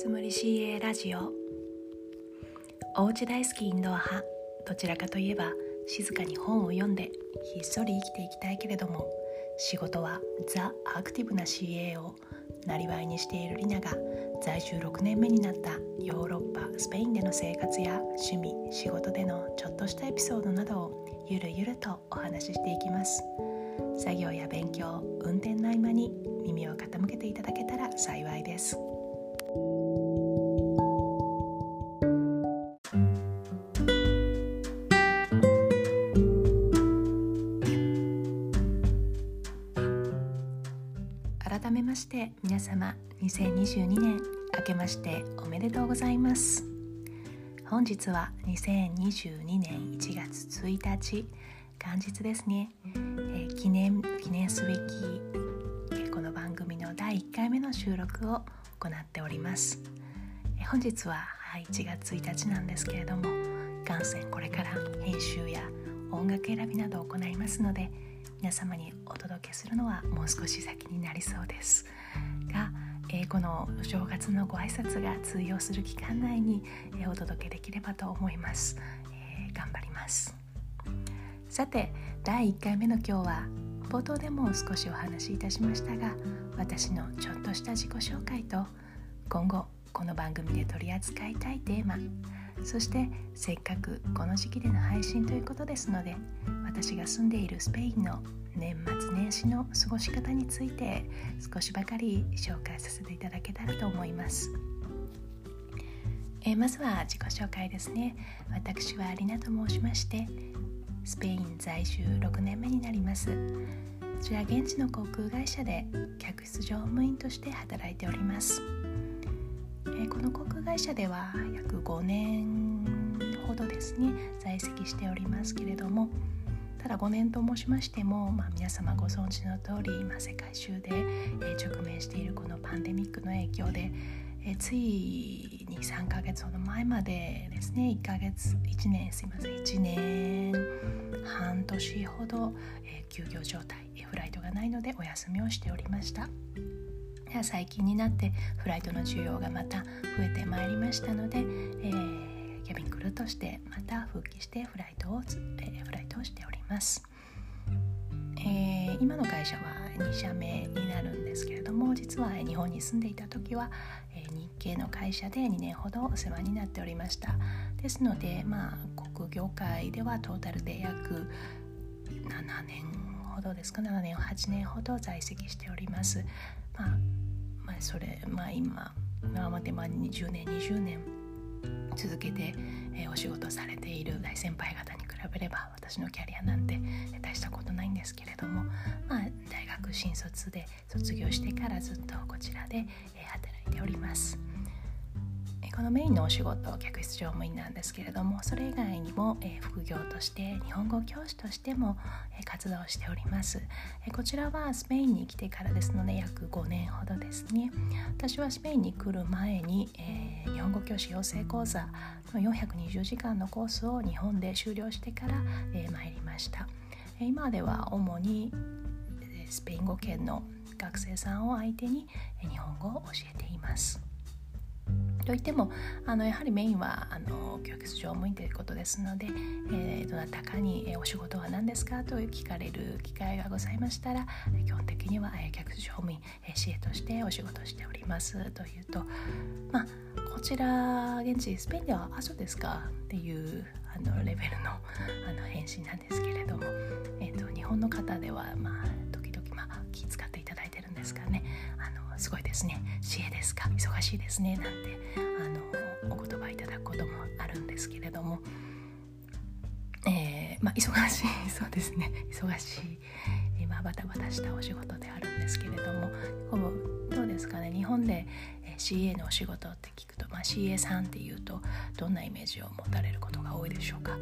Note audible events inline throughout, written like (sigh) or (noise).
つむり CA ラジオ。おうち大好きインドア派。どちらかといえば静かに本を読んでひっそり生きていきたいけれども仕事はザ・アクティブな CA をなりわいにしているリナが在住6年目になったヨーロッパスペインでの生活や趣味仕事でのちょっとしたエピソードなどをゆるゆるとお話ししていきます。作業や勉強運転の合間に耳を傾けていただけたら幸いです。して皆様2022年明けましておめでとうございます。本日は2022年1月1日元日ですね、えー、記念記念すべき、えー、この番組の第1回目の収録を行っております、えー、本日は、はい、1月1日なんですけれども元線これから編集や音楽選びなどを行いますので皆様にお届けするのはもう少し先になりそうです。が、えー、このお正月のご挨拶が通用する期間内に、えー、お届けできればと思います、えー、頑張ります。さて第1回目の今日は冒頭でも少しお話しいたしましたが私のちょっとした自己紹介と今後この番組で取り扱いたいテーマそしてせっかくこの時期での配信ということですので私が住んでいるスペインの年末年始の過ごし方について少しばかり紹介させていただけたらと思います。えー、まずは自己紹介ですね。私はアリナと申しましてスペイン在住6年目になります。こちら現地の航空会社で客室乗務員として働いております。えこの航空会社では約5年ですね在籍しておりますけれどもただ5年と申しましても、まあ、皆様ご存知の通り、まあ、世界中で、え直面しているこのパンデミックの影響で、えついに3ヶ月ほど前までですね1ヶ月1年すいません1年半年ほど、え休業状態フライトがないのでお休みをしておりました。最近になってフライトの需要がまた増えてまいりましたので、えー、ルとしてまた復帰してフライトを、えー、フライトをしております、えー、今の会社は2社目になるんですけれども実は日本に住んでいた時は、え日系の会社で2年ほどお世話になっておりました。ですのでまあ航空業界ではトータルで約7年ほどですか7年8年ほど在籍しております。まあまあ、それまあ今今までまあ20年20年続けて、えー、お仕事されている大先輩方に比べれば私のキャリアなんて大したことないんですけれども、まあ、大学新卒で卒業してからずっとこちらで、えー、働いております。このメインのお仕事客室乗務員なんですけれどもそれ以外にも、えー、副業として日本語教師としても、えー、活動しております、えー、こちらはスペインに来てからですので約5年ほどですね。私はスペインに来る前に、え日本語教師養成講座の420時間のコースを日本で修了してから、え参りました、え今では主にスペイン語圏の学生さんを相手に日本語を教えています。といってもあのやはりメインはあの教育乗務員ということですので、えー、どなたかに、え、お仕事は何ですかと聞かれる機会がございましたら、基本的には、えー、客乗務員、えー、支援としてお仕事しておりますというとまあこちら現地スペインでは「あそうですか」っていうあのレベルのあの返信なんですけれども、えーと、日本の方ではまあ時々、まあ、気遣っていただいてるんですかね。あのすごいですね「知恵ですか。忙しいですね」なんてですけれども、えー、まあ、忙しい (laughs) そうですね。忙しい、えー、まあ、バタバタしたお仕事であるんですけれどもほぼどうですかね。日本で CA のお仕事って聞くと、まあ、CA さんっていうとどんなイメージを持たれることが多いでしょうか。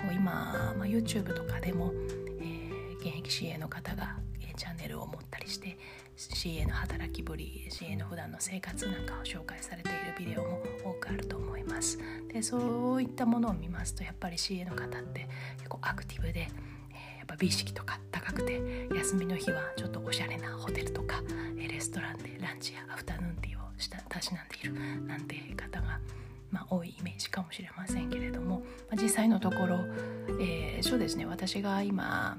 こう今、まあ、YouTube とかでも、えー、現役 CA の方がえチャンネルを持ったりして CA の働きぶり CA の普段の生活なんかを紹介されているビデオも多くあると思います。でそういったものを見ますとやっぱり CA の方って結構アクティブで、えー、やっぱ美意識とか高くて休みの日はちょっとおしゃれなホテルとかレストランでランチやアフタヌーンティーをしたしなんでいるなんて方が、まあ、多いイメージかもしれませんけれども、まあ、実際のところ、えー、そうですね私が今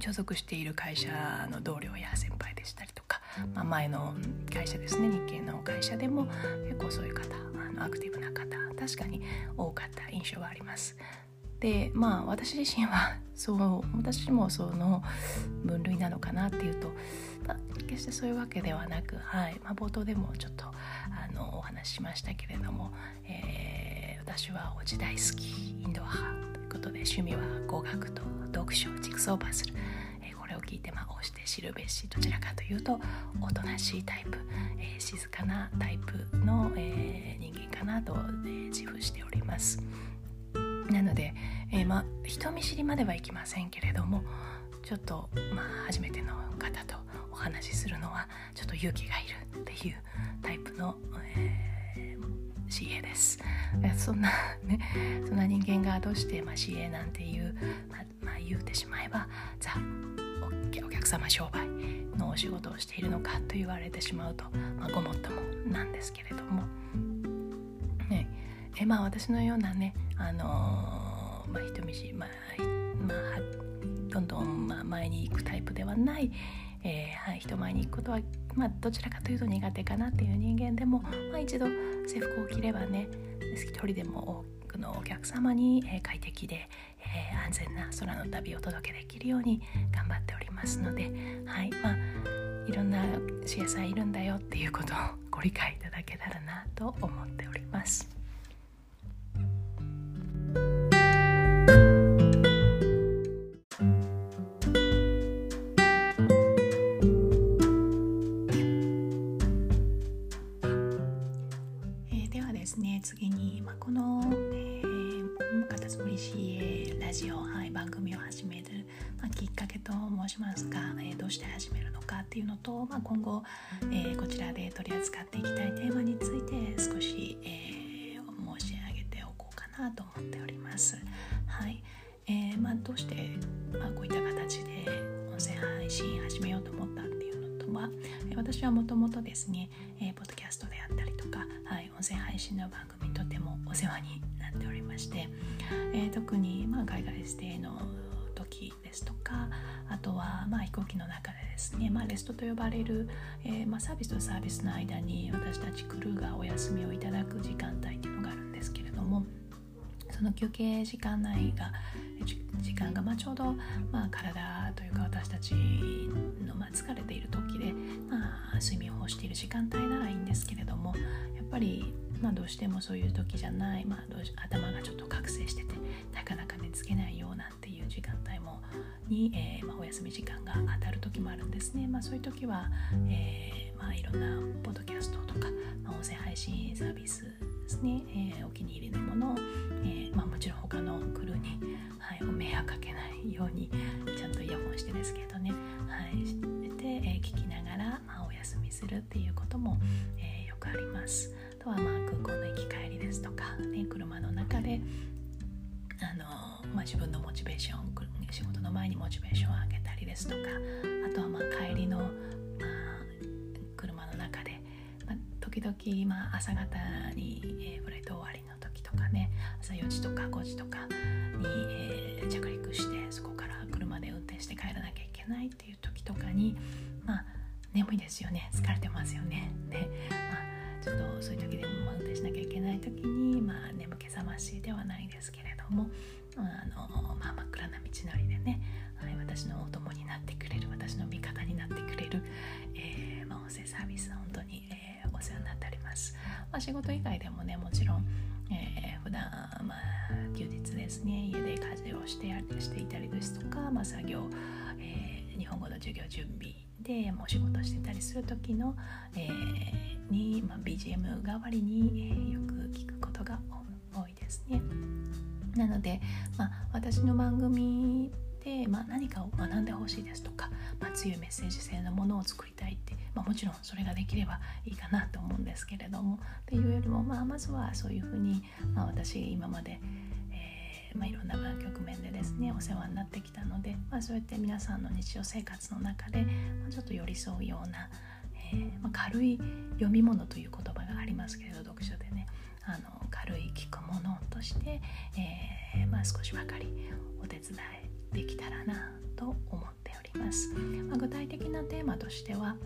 所属している会社の同僚や先輩でしたりとか、まあ、前の会社ですね日系の会社でも結構そういう方あのアクティブな方確かに多かった印象があります。でまあ私自身はそう私もその分類なのかなっていうと、まあ、決してそういうわけではなく、はいまあ、冒頭でもちょっとあのお話ししましたけれども、えー、私はお時代好きインド派ということで趣味は語学と読書ジグソーパズル、えー、これを聞いてまあ押して知るべしどちらかというとおとなしいタイプ、えー、静かなタイプの、え人間かなと、え自負しております。なので、え、まあ、人見知りまではいきませんけれどもちょっと、まあ、初めての方とお話しするのはちょっと勇気がいるっていうタイプの、えー、CA です。そんなねそんな人間がどうして、まあ、CA なんていう、まあ、言うてしまえばザお客様商売のお仕事をしているのかと言われてしまうと、まあ、ごもっともなんですけれども、ねえまあ、私のようなねあのー、まあ、人見知り、まあまあ、どんどん、まあ、前に行くタイプではない、えーはい、人前に行くことは、まあ、どちらかというと苦手かなっていう人間でも、まあ、一度制服を着ればね一人でも多くのお客様に、快適で、安全な空の旅をお届けできるように頑張っておりますので、はいまあ、いろんな CSI いるんだよっていうことをご理解いただけたらなと思っております。っていうのと、まあ、今後、えー、こちらで取り扱っていきたいテーマについて少し、えー、申し上げておこうかなと思っております。はいえーまあ、どうして、まあ、こういった形で音声配信始めようと思ったっていうのとは私はもともとですね、えー、ポッドキャストであったりとか、はい、音声配信の番組とてもお世話になっておりまして、えー、特に、まあ、海外ステイの時ですとかあとは、まあ、飛行機の中でですね、まあ、レストと呼ばれる、えーまあ、サービスとサービスの間に私たちクルーがお休みをいただく時間帯っていうのがあるんですけれどもその休憩時間内が時間がまちょうど、まあ、体というか私たちの、ま、疲れている時で、まあ、睡眠を欲している時間帯ならいいんですけれどもやっぱり、まあ、どうしてもそういう時じゃない、まあ、どうし頭がちょっと覚醒しててなかなか寝つけないようなっていう時間帯もに、えーまあ、お休み時間が当たる時もあるんですね。まあ、そういう時は、えーまあ、いろんなポッドキャストとか、まあ、音声配信サービスですね、えー、お気に入りのものを、えまあ、もちろん他のクルーに、はい、お迷惑かけないようにちゃんとイヤホンしてですけどね、はい、で、え、聞きながら、ま、お休みするっていうことも、え、よくあります。とは、まあ、空港の行き帰りですとか、ね、車の中であの、まあ、自分のモチベーション仕事の前にモチベーションを上げたりですとかあとはまあ帰りの、まあ、車の中で、まあ、時々、まあ、朝方に、えー、フライト終わりの時とかね朝4時とか5時とかに、えー、着陸してそこから車で運転して帰らなきゃいけないっていう時とかにまあ眠いですよね。疲れてますよね。で、まあ、ちょっとそういう時でも、運転しなきゃいけない時に、まあ、眠気覚ましではないですけれどもあの、まあ、真っ暗な道のりでね、はい、私のお供になってくれる私の味方になってくれる、えーまあ、音声サービスは本当に、えー、お世話になっております、まあ、仕事以外でもねもちろん、えー、普段まあ休日ですね家で家事をしてしていたりですとか、まあ、作業、えー、日本語の授業準備でもう仕事してたりする時の、えー、に、まあ、BGM 代わりに、えー、よく聞くことが多いですね。なので、まあ、私の番組で、まあ、何かを学んでほしいですとか、まあ、強いメッセージ性のものを作りたいって、まあ、もちろんそれができればいいかなと思うんですけれどもっていうよりも、まあ、まずはそういうふうに、まあ、私今まで、まあ、いろんな局面でですねお世話になってきたので、まあ、そうやって皆さんの日常生活の中で、ま、ちょっと寄り添うような、えー、まあ、軽い読み物という言葉がありますけれど読書でねあの軽い聞くものとして、えー、ま、少しばかりお手伝いできたらなと思っております。ま、具体的なテーマとしては、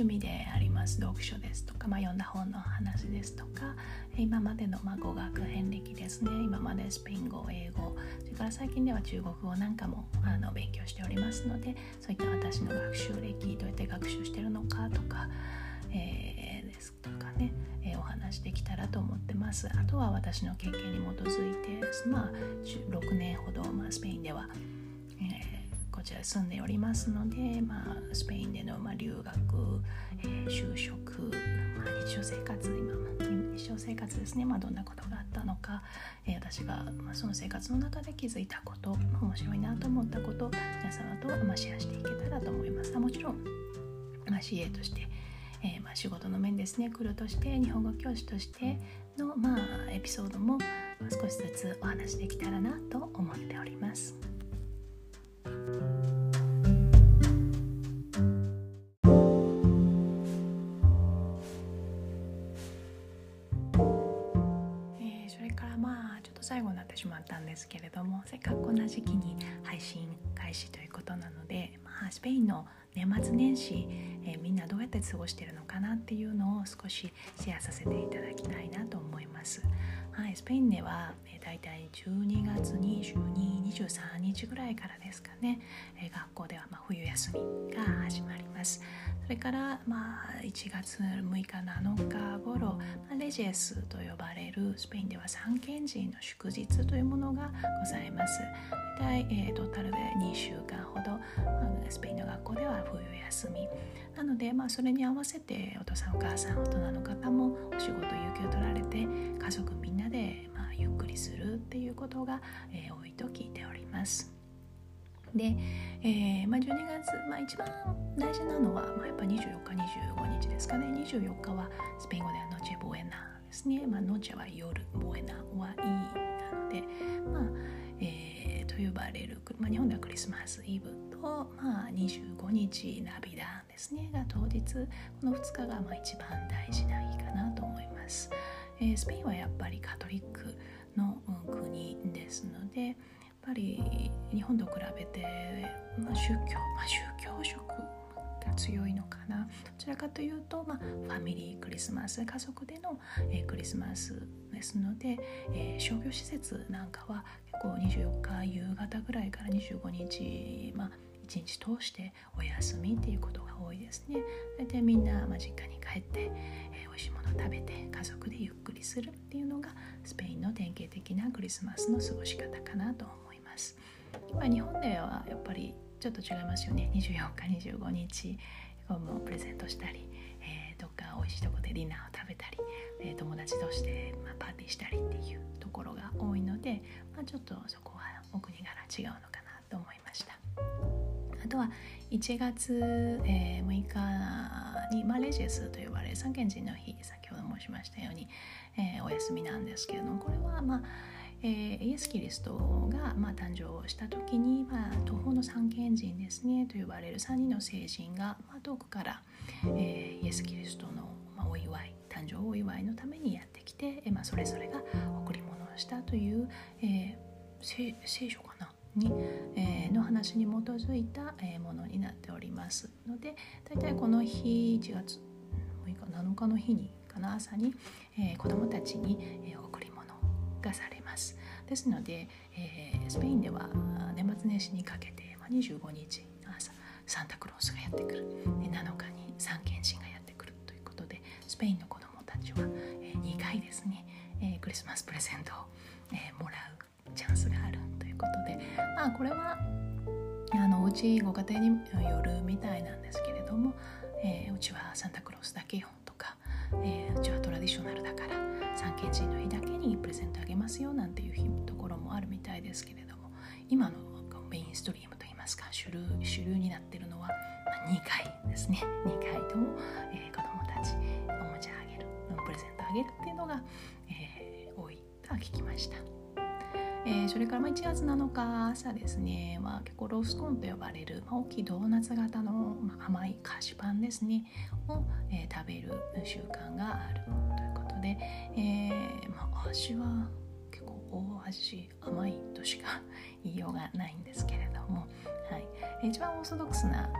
趣味であります。読書ですとか、まあ、読んだ本の話ですとか今までのま語学遍歴ですね。今までスペイン語英語それから最近では中国語なんかもあの勉強しておりますのでそういった私の学習歴どうやって学習してるのかとか、えー、ですとかね、え、お話できたらと思ってます。あとは私の経験に基づいて、まあ、6年ほど、まあ、スペインでは、こちら住んでおりますので、まあ、スペインでの、まあ、留学、えー、就職、まあ、日常生活今日常生活ですね、まあ、どんなことがあったのか、えー、私が、まあ、その生活の中で気づいたこと面白いなと思ったこと皆様と、まあ、シェアしていけたらと思います。もちろん、まあ、CA としてえー、まあ、仕事の面ですね。来るとして日本語教師としての、まあ、エピソードも少しずつお話できたらなと思っております。しまったんですけれどもせっかくこんな時期に配信開始ということなので、まあ、スペインの年末年始、えー、みんなどうやって過ごしてるのかなっていうのを少しシェアさせていただきたいなと思います。はい、スペインでは、えー、大体12月2223日ぐらいからですかね、えー、学校ではま冬休みが始まります。それからまあ1月6日7日頃、ま、レジェスと呼ばれるスペインでは三賢人の祝日というものがございます。大体、えー、トータルで2週間ほど、スペインの学校では冬休みなので、まあ、それに合わせてお父さんお母さん大人の方もお仕事有給を取られて家族みんなで、まあ、ゆっくりするっていうことが、えー、多いと聞いております。で、えーまあ、12月、まあ、一番大事なのは、まあ、やっぱ24日25日ですかね。24日はスペイン語ではノチェボエナですね、まあ、ノチェは夜ボエナはいいなので、まあえー、と呼ばれる、まあ、日本ではクリスマスイブと、まあ、25日ナビダンですね。が当日この2日がまあ一番大事な日かなと思います、えー、スペインはやっぱりカトリックの国ですのでっぱり日本と比べて、まあ、宗教、まあ、宗教色が強いのかなどちらかというと、まあ、ファミリークリスマス家族での、えー、クリスマスですので、えー、商業施設なんかは結構24日夕方ぐらいから25日、まあ、一日通してお休みっていうことが多いですね。大体みんな、まあ、実家に帰って、えー、美味しいものを食べて家族でゆっくりするっていうのがスペインの典型的なクリスマスの過ごし方かなと思います。ます。まあ、日本ではやっぱりちょっと違いますよね24日25日もプレゼントしたり、えー、どっか美味しいとこでディナーを食べたり、えー、友達同士で、まあ、パーティーしたりっていうところが多いので、まあ、ちょっとそこはお国柄違うのかなと思いました。あとは1月、えー、6日に、まあ、レジェスと呼ばれる三賢人の日先ほど申しましたように、えー、お休みなんですけれどもこれはまあえー、イエス・キリストが、まあ、誕生した時に、まあ、東方の三賢人ですねと呼ばれる3人の聖人が、まあ、遠くから、えー、イエス・キリストの、まあ、お祝い誕生お祝いのためにやってきて、えーまあ、それぞれが贈り物をしたという、えー、聖書かな？に、えー、の話に基づいた、えー、ものになっておりますので大体この日1月6日7日の日にかな朝に、えー、子どもたちに、えー、贈りがされます。ですので、えー、スペインでは年末年始にかけて、まあ、25日の朝サンタクロースがやってくる。7日に三賢人がやってくるということでスペインの子どもたちは、えー、2回ですね、えー、クリスマスプレゼントを、えー、もらうチャンスがあるということでまあこれはあのうちご家庭によるみたいなんですけれども、えー、うちはサンタクロースだけよとか、え、ますよなんていうところもあるみたいですけれども今のメインストリームといいますか主流主流になっているのは、ま2回ですね。2回とも、えー、子どもたちおもちゃあげるプレゼントあげるっていうのが、えー、多いとは聞きました。えー、それからまあ1月7日朝ですね、まあ、結構ロースコーンと呼ばれる、まあ、大きいドーナツ型の、まあ、甘い菓子パンですね。を、えー、食べる習慣があるということで、えーまあ、味は大味甘いとしか言いようがないんですけれども、はい、一番オーソドックスな、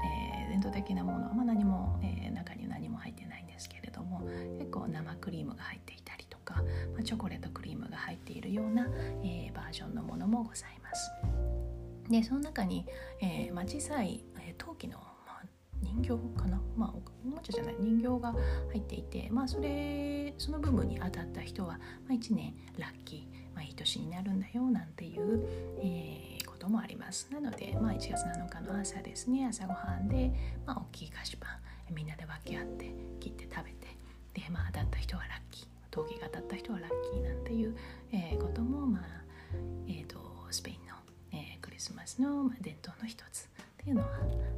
えー、伝統的なものは、まあ、何も、えー、中に何も入ってないんですけれども結構生クリームが入っていたりとか、まあ、チョコレートクリームが入っているような、えー、バージョンのものもございます。でその中に、えーまあ、小さい、えー、陶器の、人形かな、まあ、おもちゃじゃない？人形が入っていて、まあ、それその部分に当たった人は、まあ、1年ラッキー、まあ、いい年になるんだよなんていう、えー、こともあります。なので、まあ、1月7日の朝ですね。朝ごはんで、まあ、大きい菓子パンみんなで分け合って切って食べてで、まあ、当たった人はラッキー陶器が当たった人はラッキーなんていう、えー、ことも、まあえーと、スペインの、えー、クリスマスの、まあ、伝統の一つっていうのは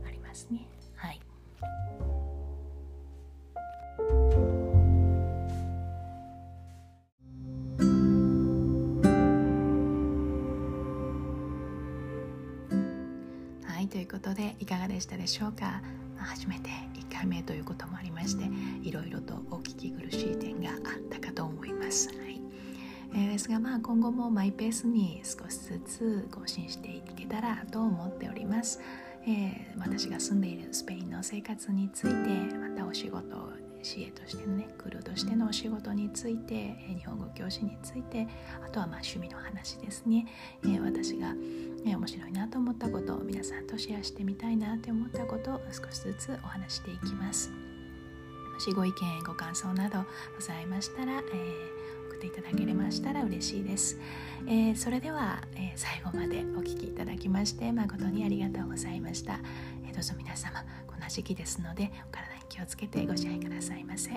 ありますね。はい。ということでいかがでしたでしょうか、まあ、初めて1回目ということもありましていろいろとお聞き苦しい点があったかと思います。はいえー、ですがまあ今後もマイペースに少しずつ更新していけたらと思っております。えー、私が住んでいるスペインの生活についてまたお仕事 CA としてのねクルーとしてのお仕事について日本語教師についてあとはまあ趣味の話ですね、えー、私が、ね、面白いなと思ったことを皆さんとシェアしてみたいなって思ったことを少しずつお話していきます。もしご意見ご感想などございましたら、えー、送っていただけれましたら嬉しいです、えー、それでは、え最後までお聴きいただきまして誠にありがとうございました、えどうぞ皆様この時期ですのでお体に気をつけてご支配くださいませ、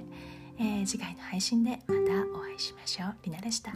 え、次回の配信でまたお会いしましょう。りなでした。